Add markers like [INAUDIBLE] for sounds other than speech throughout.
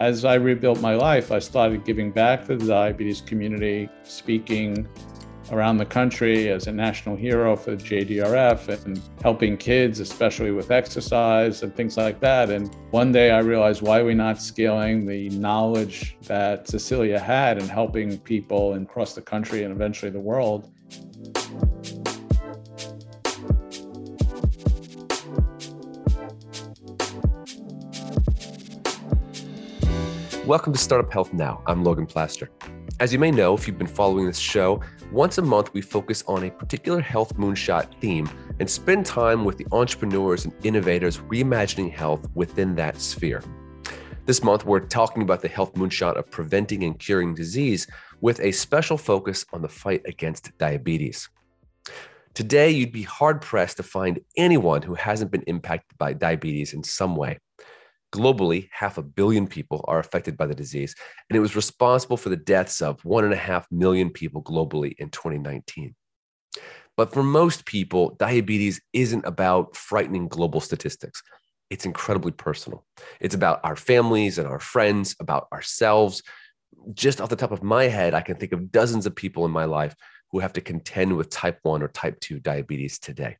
as I rebuilt my life, I started giving back to the diabetes community, speaking around the country as a national hero for JDRF and helping kids, especially with exercise and things like that. And one day I realized why are we not scaling the knowledge that Cecilia had in helping people across the country and eventually the world. Welcome to Startup Health Now. I'm Logan Plaster. As you may know, if you've been following this show, once a month we focus on a particular health moonshot theme and spend time with the entrepreneurs and innovators reimagining health within that sphere. This month, we're talking about the health moonshot of preventing and curing disease with a special focus on the fight against diabetes. Today, you'd be hard pressed to find anyone who hasn't been impacted by diabetes in some way. Globally, half a billion people are affected by the disease, and it was responsible for the deaths of one and a half million people globally in 2019. But for most people, diabetes isn't about frightening global statistics. It's incredibly personal. It's about our families and our friends, about ourselves. Just off the top of my head, I can think of dozens of people in my life who have to contend with type 1 or type 2 diabetes today.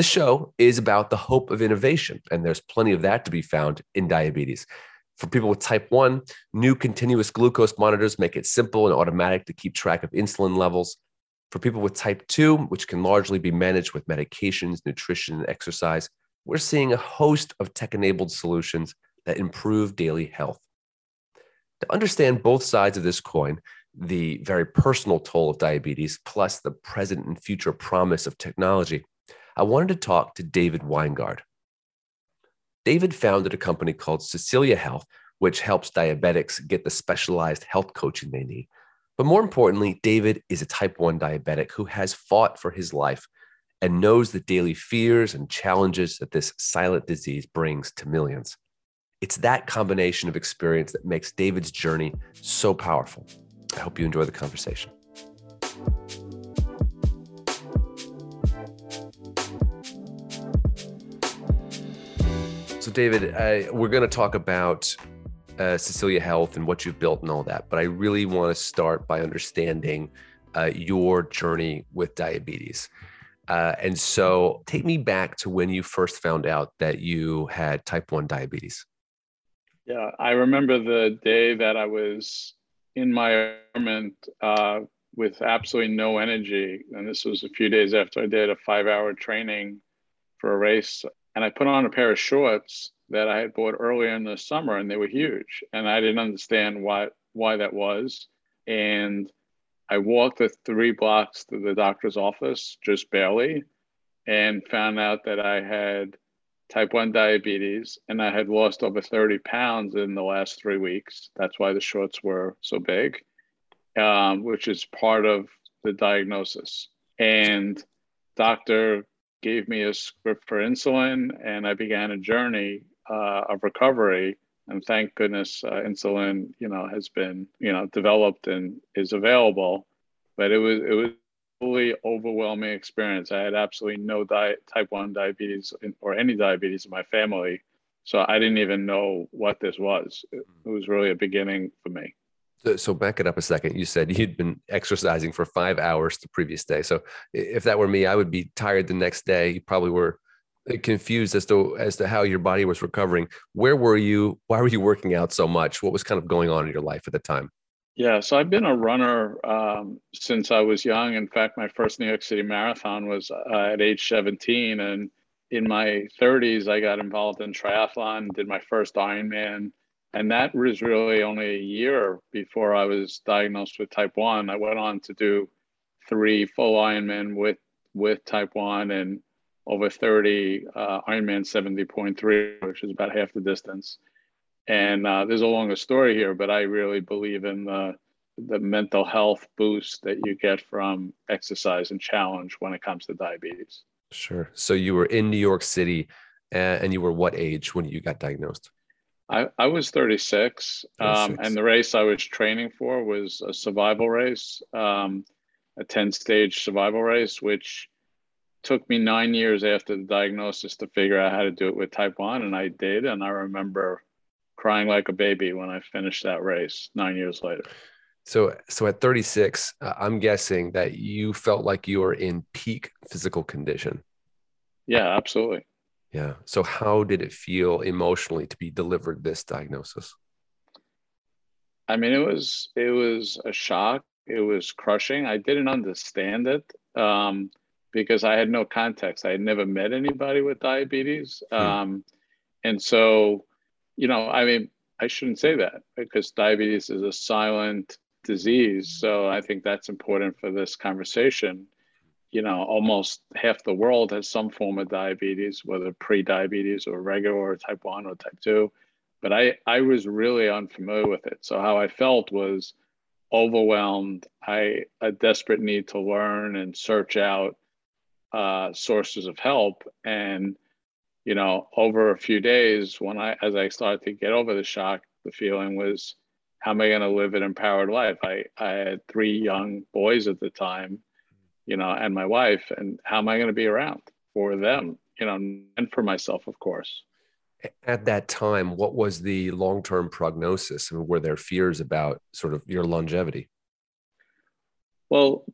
This show is about the hope of innovation, and there's plenty of that to be found in diabetes. For people with type 1, new continuous glucose monitors make it simple and automatic to keep track of insulin levels. For people with type 2, which can largely be managed with medications, nutrition, and exercise, we're seeing a host of tech enabled solutions that improve daily health. To understand both sides of this coin, the very personal toll of diabetes, plus the present and future promise of technology, I wanted to talk to David Weingard. David founded a company called Cecilia Health, which helps diabetics get the specialized health coaching they need. But more importantly, David is a type 1 diabetic who has fought for his life and knows the daily fears and challenges that this silent disease brings to millions. It's that combination of experience that makes David's journey so powerful. I hope you enjoy the conversation. So, David, uh, we're going to talk about uh, Cecilia Health and what you've built and all that, but I really want to start by understanding uh, your journey with diabetes. Uh, and so, take me back to when you first found out that you had type 1 diabetes. Yeah, I remember the day that I was in my apartment uh, with absolutely no energy. And this was a few days after I did a five hour training for a race and I put on a pair of shorts that I had bought earlier in the summer, and they were huge, and I didn't understand why why that was. And I walked the three blocks to the doctor's office, just barely, and found out that I had type 1 diabetes and I had lost over 30 pounds in the last three weeks. That's why the shorts were so big, um, which is part of the diagnosis. And doctor gave me a script for insulin, and I began a journey uh, of recovery. And thank goodness, uh, insulin, you know, has been, you know, developed and is available. But it was it was fully overwhelming experience. I had absolutely no diet, type one diabetes or any diabetes in my family, so I didn't even know what this was. It, it was really a beginning for me. So, so back it up a second. You said you'd been exercising for five hours the previous day. So if that were me, I would be tired the next day. You probably were confused as to as to how your body was recovering. Where were you? Why were you working out so much? What was kind of going on in your life at the time? Yeah, so I've been a runner um, since I was young. In fact, my first New York City Marathon was uh, at age 17, and in my 30s, I got involved in triathlon, did my first Ironman and that was really only a year before I was diagnosed with type one. I went on to do three full Ironman with with type one and over 30 uh, Ironman 70.3, which is about half the distance. And uh, there's a longer story here, but I really believe in the the mental health boost that you get from exercise and challenge when it comes to diabetes. Sure. So you were in New York City, and you were what age when you got diagnosed? I, I was 36, 36. Um, and the race I was training for was a survival race, um, a 10 stage survival race, which took me nine years after the diagnosis to figure out how to do it with type 1. And I did. And I remember crying like a baby when I finished that race nine years later. So, so at 36, uh, I'm guessing that you felt like you were in peak physical condition. Yeah, absolutely. Yeah. So, how did it feel emotionally to be delivered this diagnosis? I mean, it was it was a shock. It was crushing. I didn't understand it um, because I had no context. I had never met anybody with diabetes, hmm. um, and so, you know, I mean, I shouldn't say that because diabetes is a silent disease. So I think that's important for this conversation. You know, almost half the world has some form of diabetes, whether pre-diabetes or regular or type one or type two. But I, I was really unfamiliar with it. So how I felt was overwhelmed. I a desperate need to learn and search out uh, sources of help. And you know, over a few days, when I as I started to get over the shock, the feeling was how am I going to live an empowered life? I, I had three young boys at the time, you know, and my wife, and how am I going to be around for them, you know, and for myself, of course. At that time, what was the long term prognosis? I mean, were there fears about sort of your longevity? Well,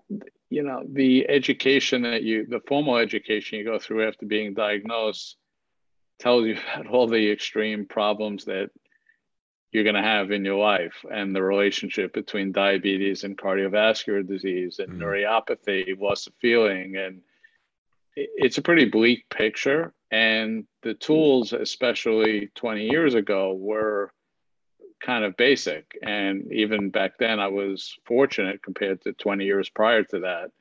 you know, the education that you, the formal education you go through after being diagnosed tells you [LAUGHS] about all the extreme problems that you're going to have in your life and the relationship between diabetes and cardiovascular disease and mm. neuropathy, loss of feeling. And it's a pretty bleak picture. And the tools, especially 20 years ago, were kind of basic. And even back then, I was fortunate compared to 20 years prior to that.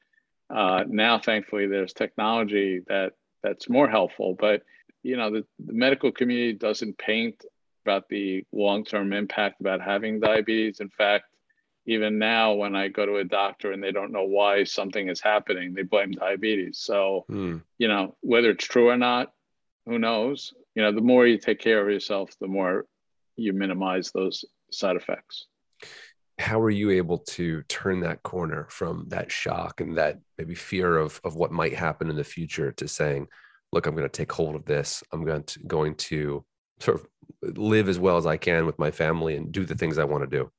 Uh, now, thankfully, there's technology that that's more helpful. But you know, the, the medical community doesn't paint about the long-term impact about having diabetes. In fact, even now when I go to a doctor and they don't know why something is happening, they blame diabetes. So, mm. you know, whether it's true or not, who knows? You know, the more you take care of yourself, the more you minimize those side effects. How are you able to turn that corner from that shock and that maybe fear of, of what might happen in the future to saying, look, I'm going to take hold of this. I'm going to, going to sort of live as well as I can with my family and do the things I want to do?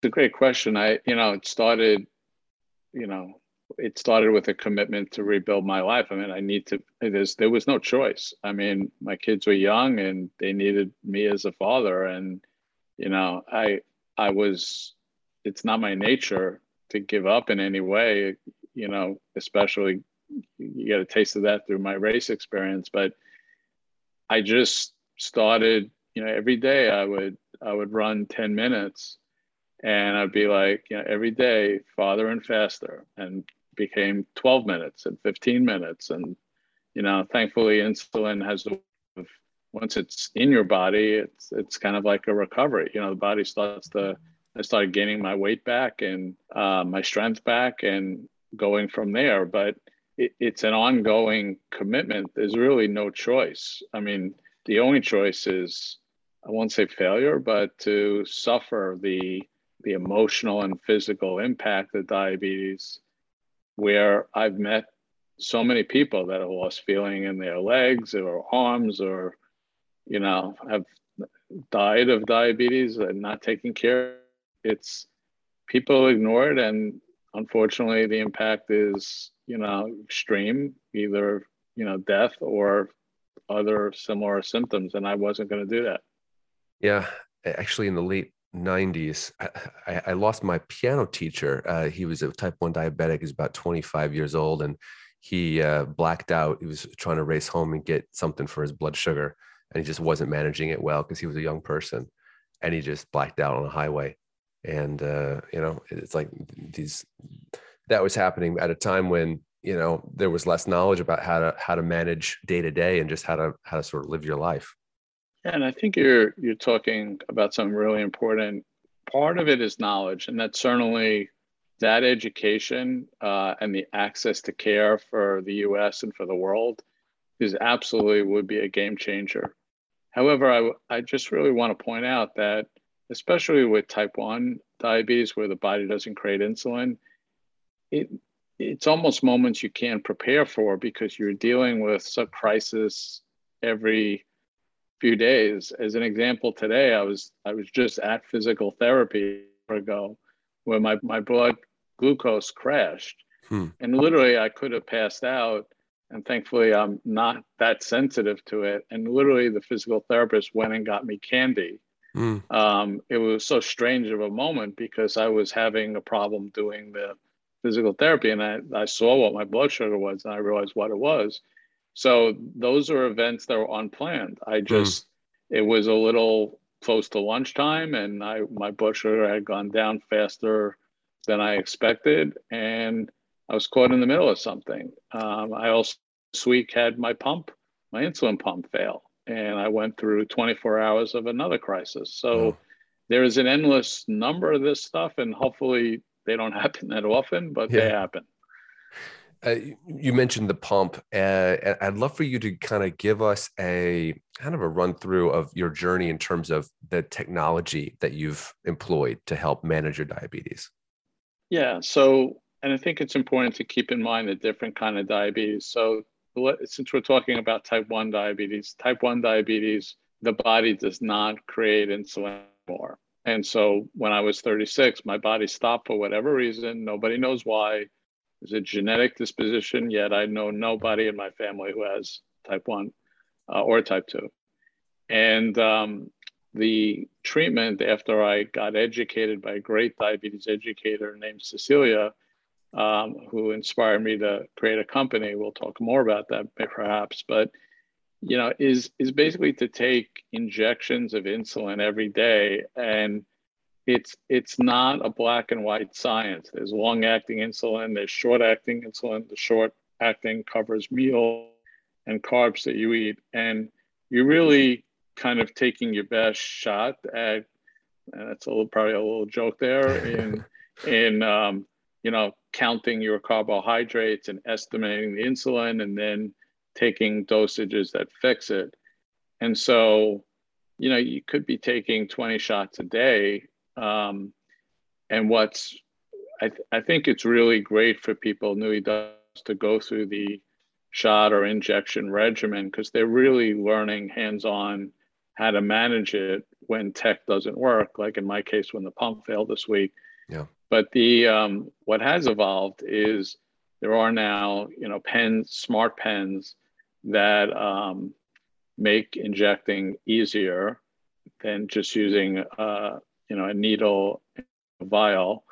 It's a great question. I, you know, it started, you know, it started with a commitment to rebuild my life. I mean, I need to, there's, there was no choice. I mean, my kids were young and they needed me as a father. And, you know, I, I was, it's not my nature to give up in any way, you know, especially you get a taste of that through my race experience. But I just started, you know, every day I would I would run 10 minutes and I'd be like, you know, every day farther and faster and became 12 minutes and 15 minutes. And, you know, thankfully insulin has once it's in your body, it's it's kind of like a recovery. You know, the body starts to I started gaining my weight back and uh, my strength back and going from there. But it, it's an ongoing commitment. There's really no choice. I mean, the only choice is I won't say failure, but to suffer the the emotional and physical impact of diabetes, where I've met so many people that have lost feeling in their legs or arms or you know have died of diabetes and not taking care. It's people ignore it and unfortunately the impact is you know extreme either you know death or other similar symptoms, and I wasn't going to do that. Yeah, actually, in the late 90s, I, I lost my piano teacher. Uh, he was a type 1 diabetic. He's about 25 years old, and he uh, blacked out. He was trying to race home and get something for his blood sugar, and he just wasn't managing it well because he was a young person, and he just blacked out on a highway. And uh, you know, it's like these that was happening at a time when you know there was less knowledge about how to how to manage day to day and just how to how to sort of live your life. Yeah, and i think you're you're talking about something really important. Part of it is knowledge and that's certainly that education uh, and the access to care for the us and for the world is absolutely would be a game changer. However i, I just really want to point out that especially with type 1 diabetes where the body doesn't create insulin it, it's almost moments you can't prepare for because you're dealing with some crisis every few days. As an example, today I was I was just at physical therapy ago where my, my blood glucose crashed. Hmm. And literally I could have passed out. And thankfully I'm not that sensitive to it. And literally the physical therapist went and got me candy. Hmm. Um, it was so strange of a moment because I was having a problem doing the physical therapy and I, I saw what my blood sugar was and I realized what it was. So those are events that were unplanned. I hmm. just, mm. it was a little close to lunchtime and I, my blood sugar had gone down faster than I expected. And I was caught in the middle of something. Um, I also this week had my pump, my insulin pump fail. And I went through 24 hours of another crisis. So there is an endless number of this stuff. And hopefully they don't [LAUGHS] happen that often, but yeah. they happen. Uh, you mentioned the pump. Uh, I'd love for you to kind of give us a kind of a run through of your journey in terms of the technology that you've employed to help manage your diabetes. Yeah. So, and I think it's important to keep in mind the different kind of diabetes. So, since we're talking about type 1 diabetes, type 1 diabetes, the body does not create insulin anymore. And so when I was 36, my body stopped for whatever reason. Nobody knows why is a genetic disposition, yet I know nobody in my family who has type 1 uh, or type 2. And um, the treatment after I got educated by a great diabetes educator named Cecilia, um, who inspired me to create a company. We'll talk more about that perhaps, but you know, is is basically to take injections of insulin every day and it's it's not a black and white science. There's long acting insulin, there's short acting insulin. The short acting covers meal and carbs that you eat, and you're really kind of taking your best shot at. And that's a little probably a little joke there in [LAUGHS] in um, you know counting your carbohydrates and estimating the insulin, and then taking dosages that fix it. And so, you know, you could be taking 20 shots a day um, and what's, I, th- I think it's really great for people, Nui does, to go through the shot or injection regimen because they're really learning hands on how to manage it when tech doesn't work, like in my case, when the pump failed this week. Yeah. But the um, what has evolved is there are now, you know, pens, smart pens that um, make injecting easier than just using uh, you know, a needle, a vial.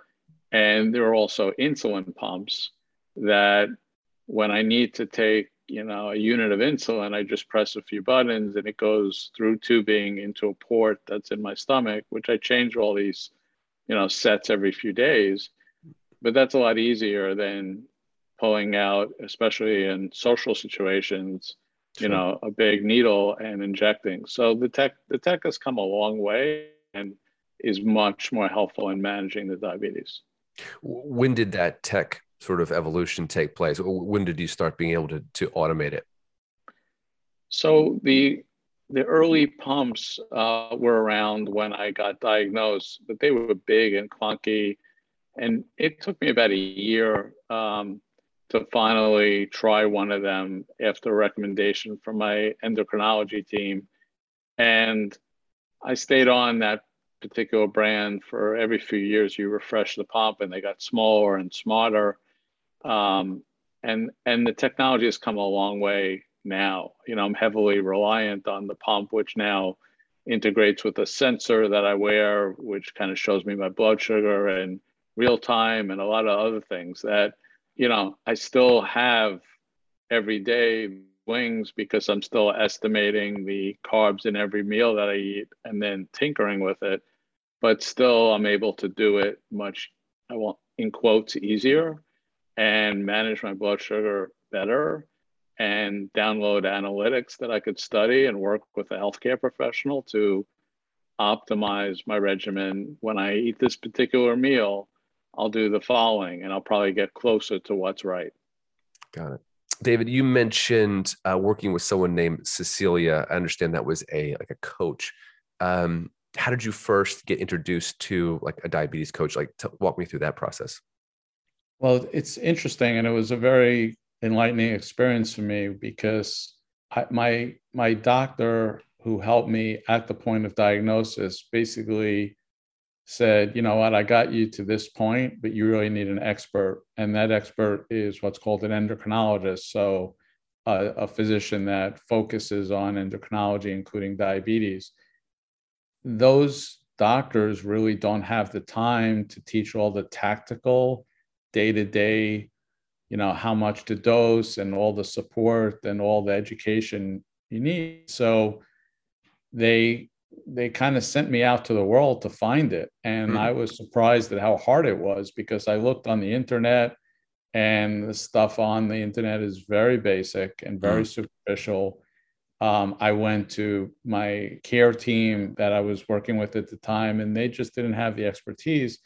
And there are also insulin pumps that when I need to take, you know, a unit of insulin, I just press a few buttons and it goes through tubing into a port that's in my stomach, which I change all these, you know, sets every few days. But that's a lot easier than pulling out, especially in social situations, you know, a big needle and injecting. So the tech the tech has come a long way and is much more helpful in managing the diabetes. When did that tech sort of evolution take place? When did you start being able to, to automate it? So the the early pumps uh, were around when I got diagnosed, but they were big and clunky, and it took me about a year um, to finally try one of them after a recommendation from my endocrinology team, and I stayed on that particular brand for every few years. You refresh the pump and they got smaller and smarter. Um, and and the technology has come a long way now. You know i'm heavily reliant on the pump which now integrates with a sensor that i wear which kind of shows me my blood sugar and real time and a lot of other things that you know i still have every day wings because i'm still estimating the carbs in every meal that i eat and then tinkering with it but still I'm able to do it much, I want in quotes, easier and manage my blood sugar better and download analytics that I could study and work with a healthcare professional to optimize my regimen. When I eat this particular meal, I'll do the following and I'll probably get closer to what's right. Got it. David, you mentioned uh, working with someone named Cecilia. I understand that was a like a coach. Um, how did you first get introduced to like a diabetes coach? Like, t- walk me through that process. Well, it's interesting, and it was a very enlightening experience for me because I, my my doctor, who helped me at the point of diagnosis basically said, you know what, I got you to this point, but you really need an expert. And that expert is what's called an endocrinologist. So a, physician that focuses on endocrinology, including diabetes. Those doctors really don't have the time to teach all the tactical day to day, you know, how much to dose and all the support and all the education you need. So they they kind of sent me out to the world to find it. And mm. I was surprised at how hard it was because I looked on the internet and the stuff on the internet is very basic and very mm. superficial. Um, I went to my care team that I was working with at the time, and they just didn't have the expertise.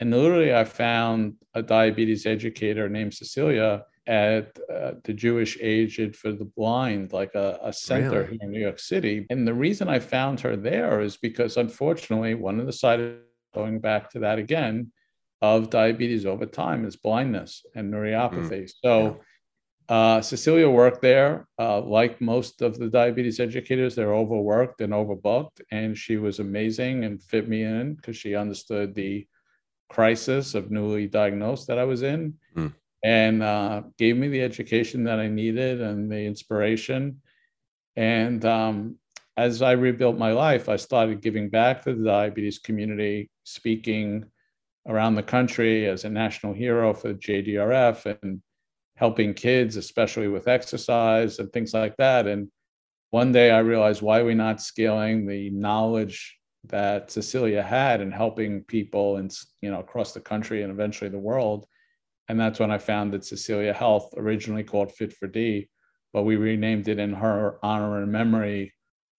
And literally, I found a diabetes educator named Cecilia at uh, the Jewish Aid for the Blind, like a, a center really? here in New York City. And the reason I found her there is because, unfortunately, one of the side going back to that again of diabetes over time is blindness and neuropathy. Mm. So, uh, Cecilia worked there. Uh, like most of the diabetes educators, they're overworked and overbooked. And she was amazing and fit me in because she understood the crisis of newly diagnosed that I was in. Mm and uh, gave me the education that I needed and the inspiration. And um, as I rebuilt my life, I started giving back to the diabetes community, speaking around the country as a national hero for JDRF and helping kids, especially with exercise and things like that. And one day I realized why are we not scaling the knowledge that Cecilia had in helping people and you know across the country and eventually the world and that's when I founded Cecilia Health, originally called Fit for D, but we renamed it in her honor and memory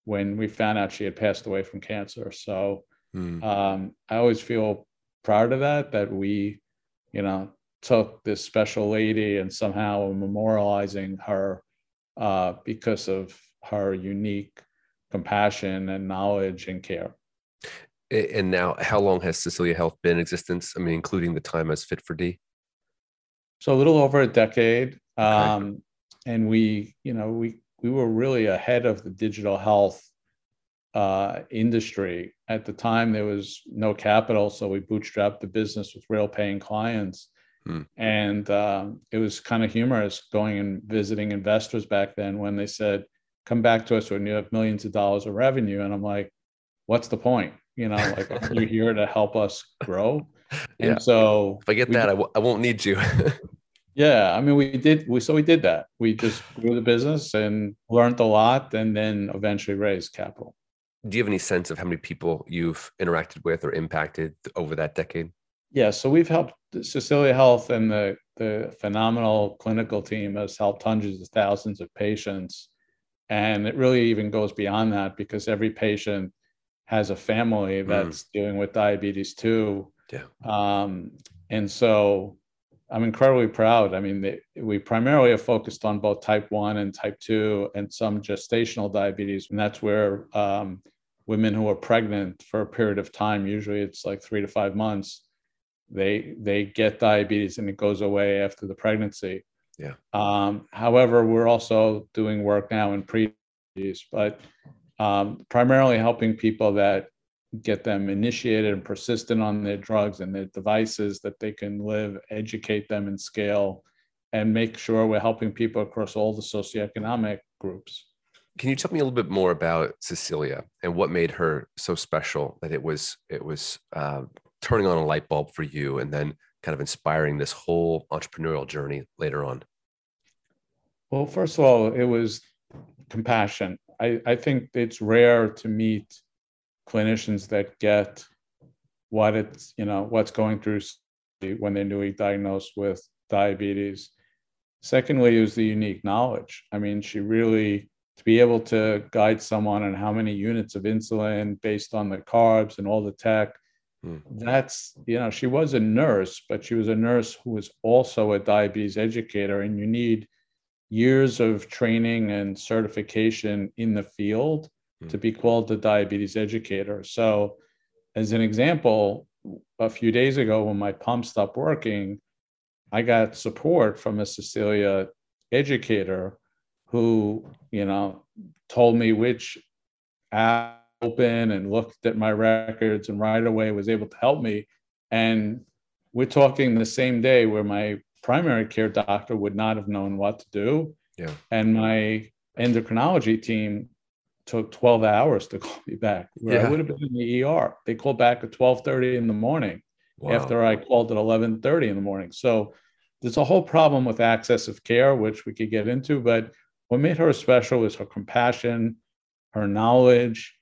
when we found out she had passed away from cancer. So mm. um, I always feel proud of that, that we, you know, took this special lady and somehow memorializing her uh, because of her unique compassion and knowledge and care. And now, how long has Cecilia Health been in existence? I mean, including the time as Fit for D? So a little over a decade. Okay. Um, and we, you know, we we were really ahead of the digital health uh, industry. At the time, there was no capital, so we bootstrapped the business with real paying clients. Hmm. And um, it was kind of humorous going and visiting investors back then when they said, "Come back to us when you have millions of dollars of revenue." And I'm like, "What's the point? You know, like you're [LAUGHS] here to help us grow?" And yeah. so if I get that, I w- I won't need you. [LAUGHS] yeah. I mean, we did, we, so we did that. We just grew the business and learned a lot and then eventually raised capital. Do you have any sense of how many people you've interacted with or impacted over that decade? Yeah. So we've helped Cecilia Health and the, the phenomenal clinical team has helped hundreds of thousands of patients. And it really even goes beyond that because every patient has a family hmm. that's mm. dealing with diabetes too yeah. Um, and so I'm incredibly proud. I mean, they, we primarily have focused on both type 1 and type 2 and some gestational diabetes. And that's where um, women who are pregnant for a period of time, usually it's like three to five months, they, they get diabetes and it goes away after the pregnancy. Yeah. Um, however, we're also doing work now in pre but um, primarily helping people that get them initiated and persistent on their drugs and their devices that they can live, educate them and scale, and make sure we're helping people across all the socioeconomic groups. Can you tell me a little bit more about Cecilia and what made her so special that it was it was uh, turning on a light bulb for you and then kind of inspiring this whole entrepreneurial journey later on? Well, first of all, it was compassion. I, I think it's rare to meet clinicians that get what it's you know what's going through when they're newly diagnosed with diabetes secondly is the unique knowledge i mean she really to be able to guide someone on how many units of insulin based on the carbs and all the tech mm. that's you know she was a nurse but she was a nurse who was also a diabetes educator and you need years of training and certification in the field Hmm. to be called a diabetes educator. So, as an example, a few days ago when my pump stopped working, I got support from a Cecilia educator who, you know, told me which app open and looked at my records and right away was able to help me. And we're talking the same day where my primary care doctor would not have known what to do. Yeah. And my endocrinology team took 12 hours to [LAUGHS] call me back where yeah. I would have been in the ER. They called back at 12:30 in the morning wow. after I called at 11:30 in the morning. So there's a whole problem with access of care, which we could get into. But what made her special was her compassion, her knowledge,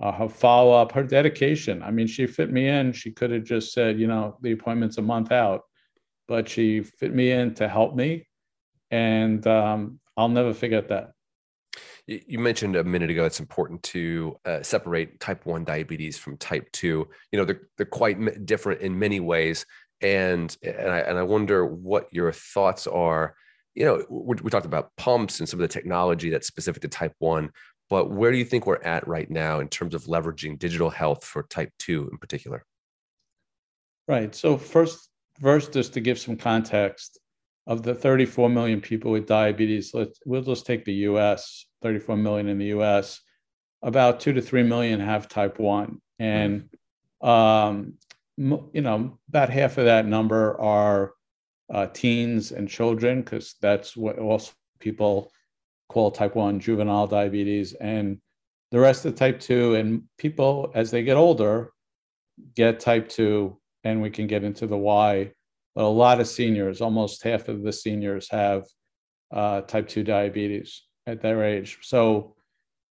uh, her follow up, her dedication. I mean, she fit me in. She could have just said, you know, the appointment's a month out, but she fit me in to help me. And um, I'll never forget that. You mentioned a minute ago it's important to uh, separate type 1 diabetes from type 2. You know, they're, they're quite different in many ways. And, and, I, and I wonder what your thoughts are. You know, we, we talked about pumps and some of the technology that's specific to type 1, but where do you think we're at right now in terms of leveraging digital health for type 2 in particular? Right. So, first, first, just to give some context, of the 34 million people with diabetes, let's we'll just take the US, 34 million in the US, about two to three million have type 1. And um, you know, about half of that number are uh, teens and children, because that's what also people call type 1 juvenile diabetes. And the rest of type 2, and people as they get older get type 2, and we can get into the why but a lot of seniors, almost half of the seniors have uh, type 2 diabetes at their age. So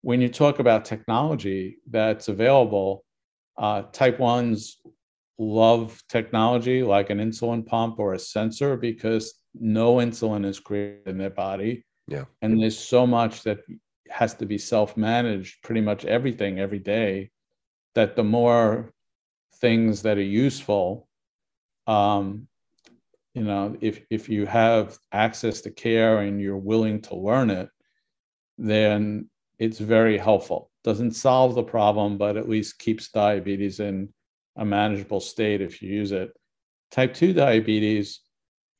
when you talk about technology that's available, uh, type 1s love technology like an insulin pump or a sensor because no insulin is created in their body. Yeah. And there's so much that has to be self managed, pretty much everything every day, that the more things that are useful, um, you know if if you have access to care and you're willing to learn it then it's very helpful. Doesn't solve the problem but at least keeps diabetes in a manageable state if you use it. Type 2 diabetes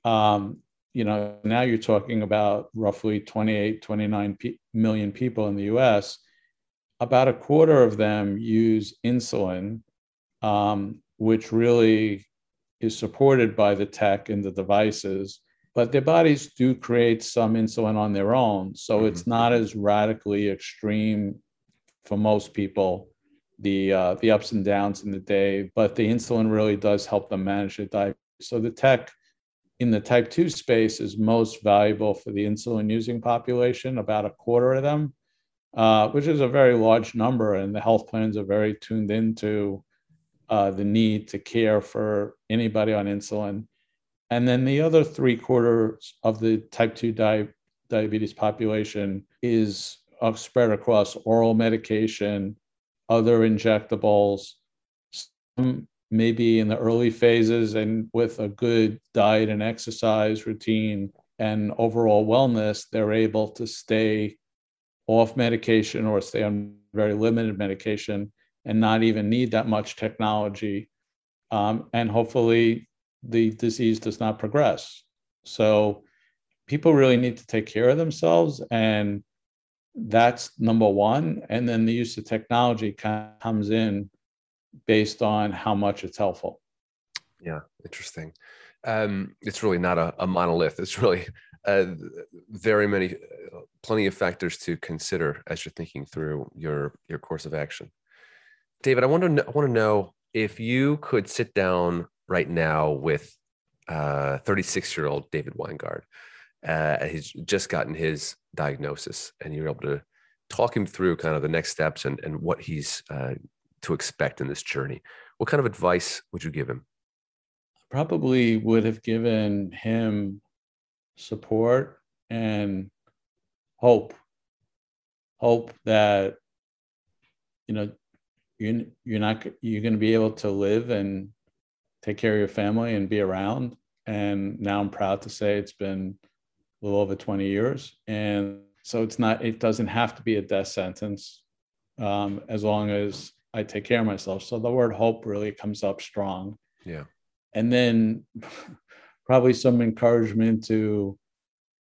um, you know now you're talking about roughly 28 29 p- million people in the us about a quarter of them use insulin um, which really is supported by the tech and the devices, but their bodies do create some insulin on their own. So mm-hmm. it's not as radically extreme for most people, the uh, the ups and downs in the day. But the insulin really does help them manage the diabetes. So the tech in the type 2 space is most valuable for the insulin using population, about a quarter of them, uh, which is a very large number. And the health plans are very tuned into uh, the need to care for anybody on insulin. And then the other three quarters of the type 2 di- diabetes population is spread across oral medication, other injectables, some maybe in the early phases and with a good diet and exercise routine and overall wellness, they're able to stay off medication or stay on very limited medication and not even need that much technology. Um, and hopefully the disease does not progress. So people really need to take care of themselves. And that's number one. And then the use of technology comes in based on how much it's helpful. Yeah, interesting. Um, it's really not a, a monolith. It's really uh, very many, uh, plenty of factors to consider as you're thinking through your your course of action. David, I want to know, I want to know if you could sit down right now with 36 uh, year old David Weingard. Uh, he's just gotten his diagnosis, and you're able to talk him through kind of the next steps and, and what he's uh, to expect in this journey. What kind of advice would you give him? Probably would have given him support and hope. Hope that, you know, you're you're not you're going to be able to live and take care of your family and be around. And now i'm proud to say it's been a little over 20 years. And so it's not it doesn't have to be a death sentence um, as long as i take care of myself. So the word hope really comes up strong. Yeah. And then [LAUGHS] probably some encouragement to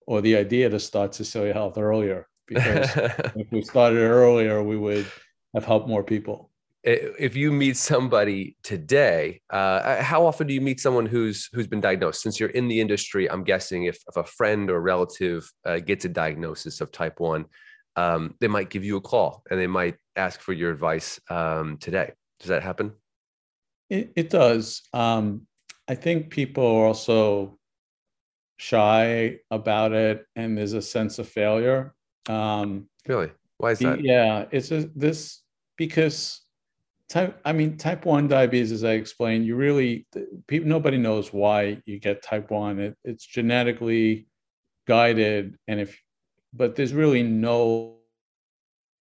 or the idea to start Cecilia Health earlier because [LAUGHS] if we started earlier we would have helped more people. If you meet somebody today, uh, how often do you meet someone who's who's been diagnosed? Since you're in the industry, I'm guessing if, if a friend or relative uh, gets a diagnosis of type one, um, they might give you a call and they might ask for your advice um, today. Does that happen? It, it does. Um, I think people are also shy about it, and there's a sense of failure. Um, really? Why is that? Yeah, it's a, this because type. I mean, type one diabetes, as I explained, you really people nobody knows why you get type one. It, it's genetically guided, and if but there's really no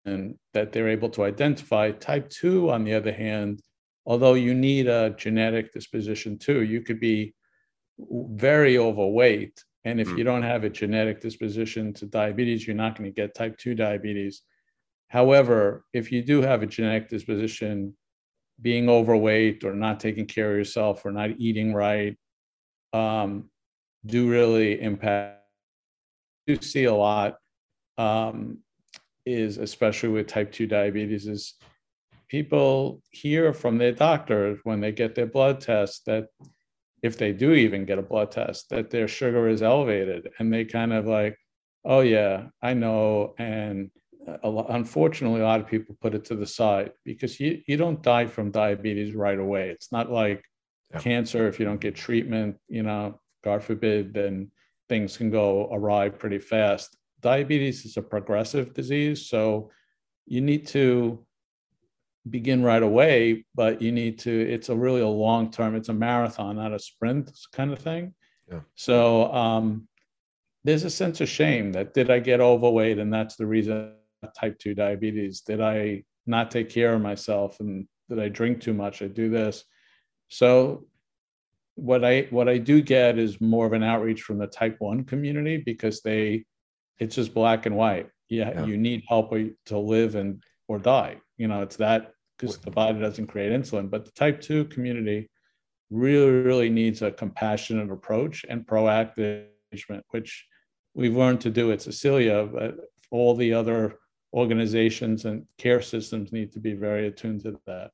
and that they're able to identify. Type 2, on the other hand, although you need a genetic disposition too, you could be very overweight. And if mm. you don't have a genetic disposition to diabetes, you're not going to get type 2 diabetes. However, if you do have a genetic disposition, being overweight or not taking care of yourself or not eating right um, do really impact. You see a lot um, is especially with type 2 diabetes is people hear from their doctors when they get their blood test that if they do even get a blood test that their sugar is elevated and they kind of like oh yeah i know and lot, unfortunately a lot of people put it to the side because you, you don't die from diabetes right away it's not like yeah. cancer if you don't get treatment you know god forbid then things can go awry pretty fast diabetes is a progressive disease. So you need to begin right away, but you need to, it's a really a long term, it's a marathon, not a sprint kind of thing. Yeah. So um, there's a sense of shame that did I get overweight and that's the reason type 2 diabetes? Did I not take care of myself and did I drink too much? I do this. So what I what I do get is more of an outreach from the type 1 community because they it's just black and white. Yeah, yeah. you need help to live and or die. You know, it's that because the body doesn't create insulin. But the type two community really, really needs a compassionate approach and proactive management, which we've learned to do at Cecilia, but all the other organizations and care systems need to be very attuned to that.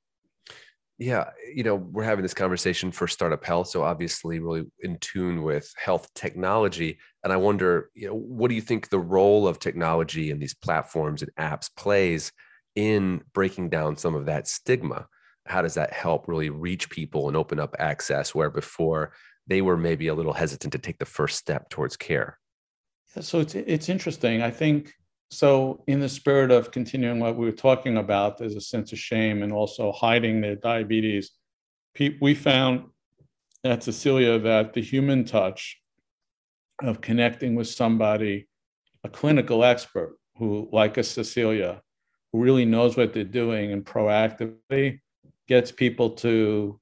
Yeah you know we're having this conversation for startup health so obviously really in tune with health technology. And i wonder you know what do you think the role of technology and these platforms and apps plays in breaking down some of that stigma? How does that help really reach people and open up access where before they were maybe a little hesitant to take the first step towards care? Yeah, so it's it's interesting. I think so in the spirit of continuing what we were talking about there's a sense of shame and also hiding their diabetes. We found at cecilia that the human touch of connecting with somebody a clinical expert who like a cecilia who really knows what they're doing and proactively gets people to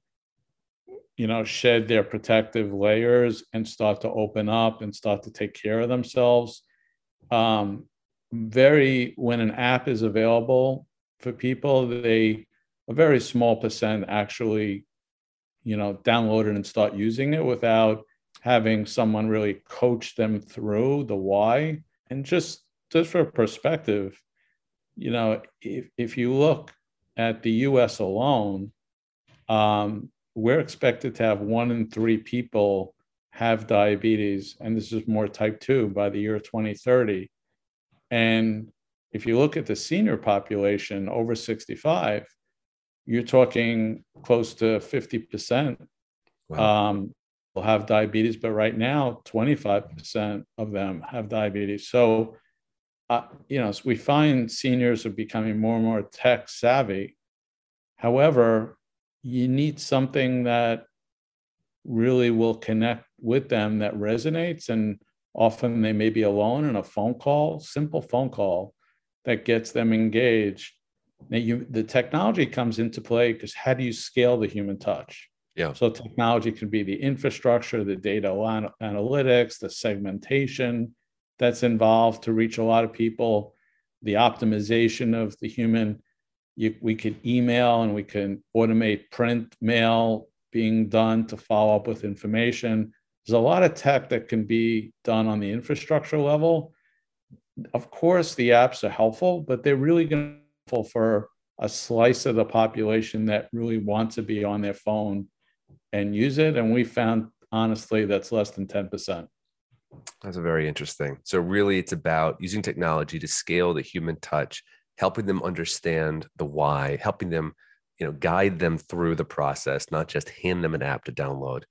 you know shed their protective layers and start to open up and start to take care of themselves. Um, very when an app is available for people they a very small percent actually you know download it and start using it without having someone really coach them through the why. And just just for perspective you know if, if you look at the us alone um, we're expected to have one in three people have diabetes. And this is more type 2 by the year 2030 and if you look at the senior population over 65, you're talking close to 50% wow. um, will have diabetes, but right now, 25% of them have diabetes. So, uh, you know, so we find seniors are becoming more and more tech savvy. However, you need something that really will connect with them that resonates and Often they may be alone in a phone call, simple phone call that gets them engaged. Now you, the technology comes into play because how do you scale the human touch? Yeah. So technology can be the infrastructure, the data analytics, the segmentation that's involved to reach a lot of people, the optimization of the human. You, we could email and we can automate print mail being done to follow up with information. There's a lot of tech that can be done on the infrastructure level. Of course, the apps are helpful, but they're really going to helpful for a slice of the population that really wants to be on their phone and use it. And we found, honestly, that's less than 10%. That's very interesting. So, really, it's about using technology to scale the human touch, helping them understand the why, helping them, you know, guide them through the process, not just hand them an app to download.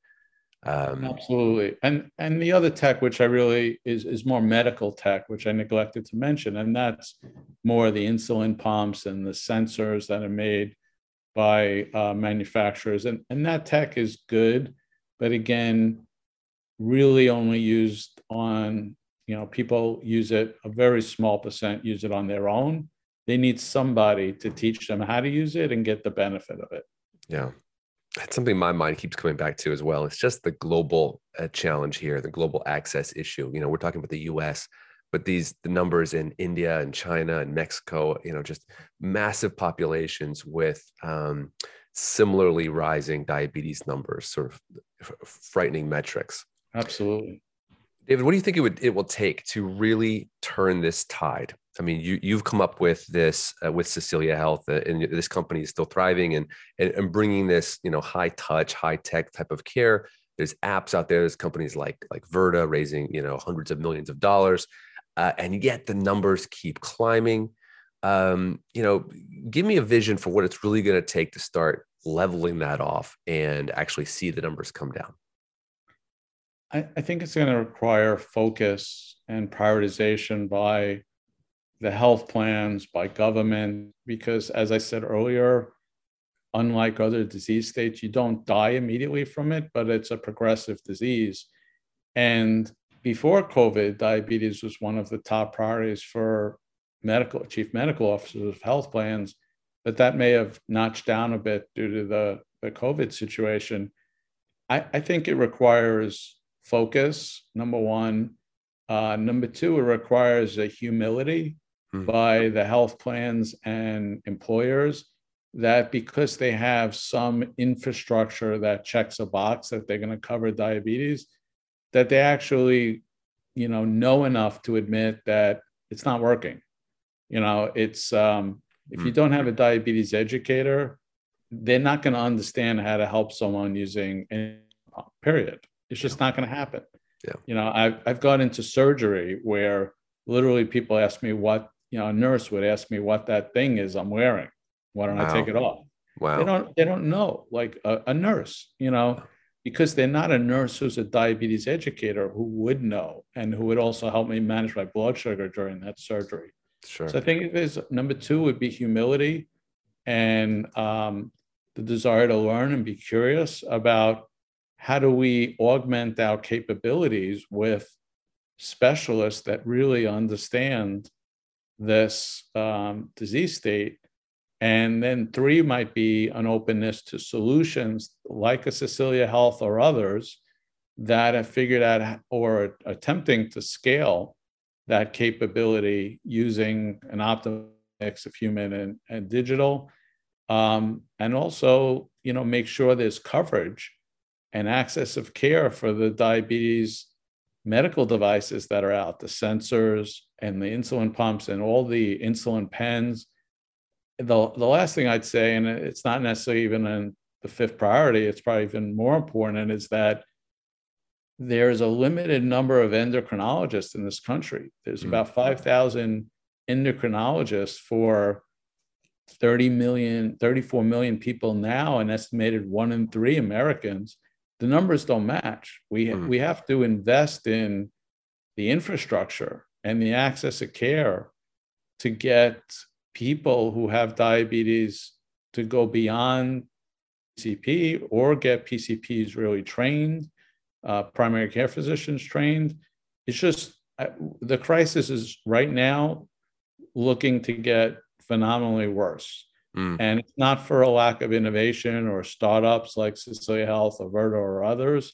Um, Absolutely, and and the other tech, which I really is is more medical tech, which I neglected to mention, and that's more the insulin pumps and the sensors that are made by uh, manufacturers, and and that tech is good, but again, really only used on you know people use it a very small percent use it on their own. They need somebody to teach them how to use it and get the benefit of it. Yeah, that's something my mind keeps coming back to as well. It's just the global uh, challenge here, the global access issue. You know, we're talking about the U.S., but these the numbers in India and China and Mexico. You know, just massive populations with um, similarly rising diabetes numbers, sort of frightening metrics. Absolutely. David, what do you think it would it will take to really turn this tide? I mean, you you've come up with this uh, with Cecilia Health, uh, and this company is still thriving and, and and bringing this you know high touch, high tech type of care. There's apps out there. There's companies like like Virta raising you know hundreds of millions of dollars, uh, and yet the numbers keep climbing. Um, you know, give me a vision for what it's really going to take to start leveling that off and actually see the numbers come down. I, I think it's going to require focus and prioritization by the health plans, by government, because as I said earlier, unlike other disease states, you don't die immediately from it, but it's a progressive disease. And before COVID, diabetes was one of the top priorities for medical chief medical officers of health plans, but that may have notched down a bit due to the, the COVID situation. I, I think it requires focus, number one. Uh, number two, it requires a humility mm-hmm. by the health plans and employers that because they have some infrastructure that checks a box that they're going to cover diabetes, that they actually, you know, know enough to admit that it's not working. You know, it's um, if you hmm. don't have a diabetes educator, they're not going to understand how to help someone using any period. It's just not going to happen. Yeah. You know, I've I've gone into surgery where literally people ask me what you know, a nurse would ask me what that thing is I'm wearing. Why don't wow. I take it off? Wow. They don't they don't know. Like a, a nurse, you know, because they're not a nurse who's a diabetes educator who would know and who would also help me manage my blood sugar during that surgery. Sure. So I think there's number two would be humility and um, the desire to learn and be curious about how do we augment our capabilities with specialists that really understand this um, disease state. And then three might be an openness to solutions like a Cecilia Health or others that have figured out or attempting to scale that capability using an optimal mix of human and, and digital. Um, and also, you know, make sure there's coverage and access of care for the diabetes medical devices that are out, the sensors and the insulin pumps and all the insulin pens. The, the last thing I'd say, and it's not necessarily even in the fifth priority, it's probably even more important, is that there's a limited number of endocrinologists in this country. There's mm-hmm. about 5,000 endocrinologists for 30 million, 34 million people now, an estimated one in three Americans the numbers don't match. We mm. we have to invest in the infrastructure and the access to care to get people who have diabetes to go beyond PCP or get PCPs really trained, uh, primary care physicians trained. It's just uh, the crisis is right now looking to get phenomenally worse. Mm. And it's not for a lack of innovation or startups like Cecilia Health or or others.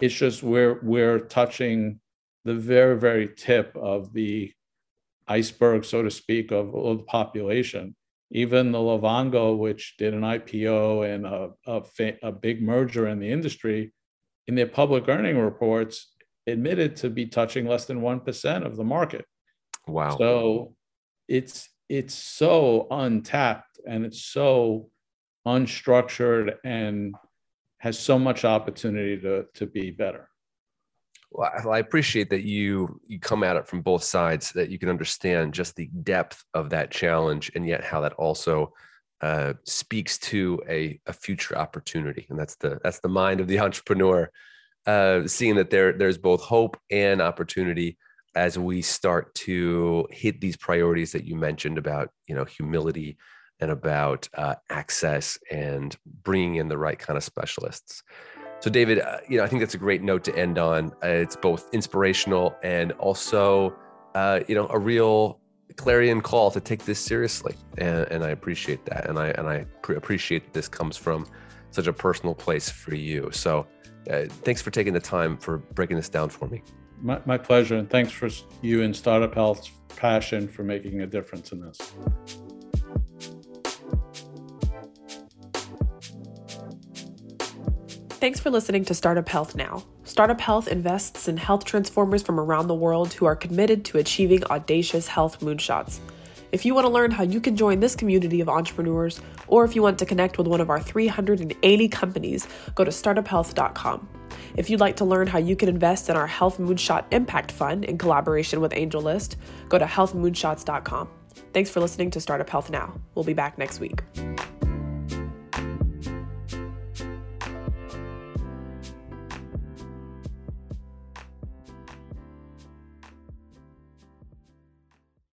It's just we're we're touching the very, very tip of the iceberg, so to speak, of, of the population. Even the Livongo, which did an IPO and a, a, a big merger in the industry, in their public earning reports, admitted to be touching less than 1% of the market. Wow. So it's it's so untapped and it's so unstructured and has so much opportunity to to be better. Well, I appreciate that you you come at it from both sides, that you can understand just the depth of that challenge, and yet how that also uh, speaks to a, a future opportunity, and that's the that's the mind of the [LAUGHS] entrepreneur, uh, seeing that there there's both hope and opportunity as we start to hit these priorities that you mentioned about you know humility and about uh, access and bringing in the right kind of specialists. So, David, uh, you know, I think that's a great note to end on. Uh, it's both inspirational and also, uh, you know, a real clarion call to take this seriously, and, and I appreciate that, and I and I pre- appreciate that this comes from such a personal place for you. So, uh, thanks for taking the time for breaking this down for me. My, my pleasure, and thanks for you and Startup Health's passion for making a difference in this. Thanks for listening to Startup Health Now. Startup Health invests in health transformers from around the world who are committed to achieving audacious health moonshots. If you want to learn how you can join this community of entrepreneurs, or if you want to connect with one of our 380 companies, go to startuphealth.com. If you'd like to learn how you can invest in our Health Moonshot Impact Fund in collaboration with AngelList, go to healthmoonshots.com. Thanks for listening to Startup Health Now. We'll be back next week.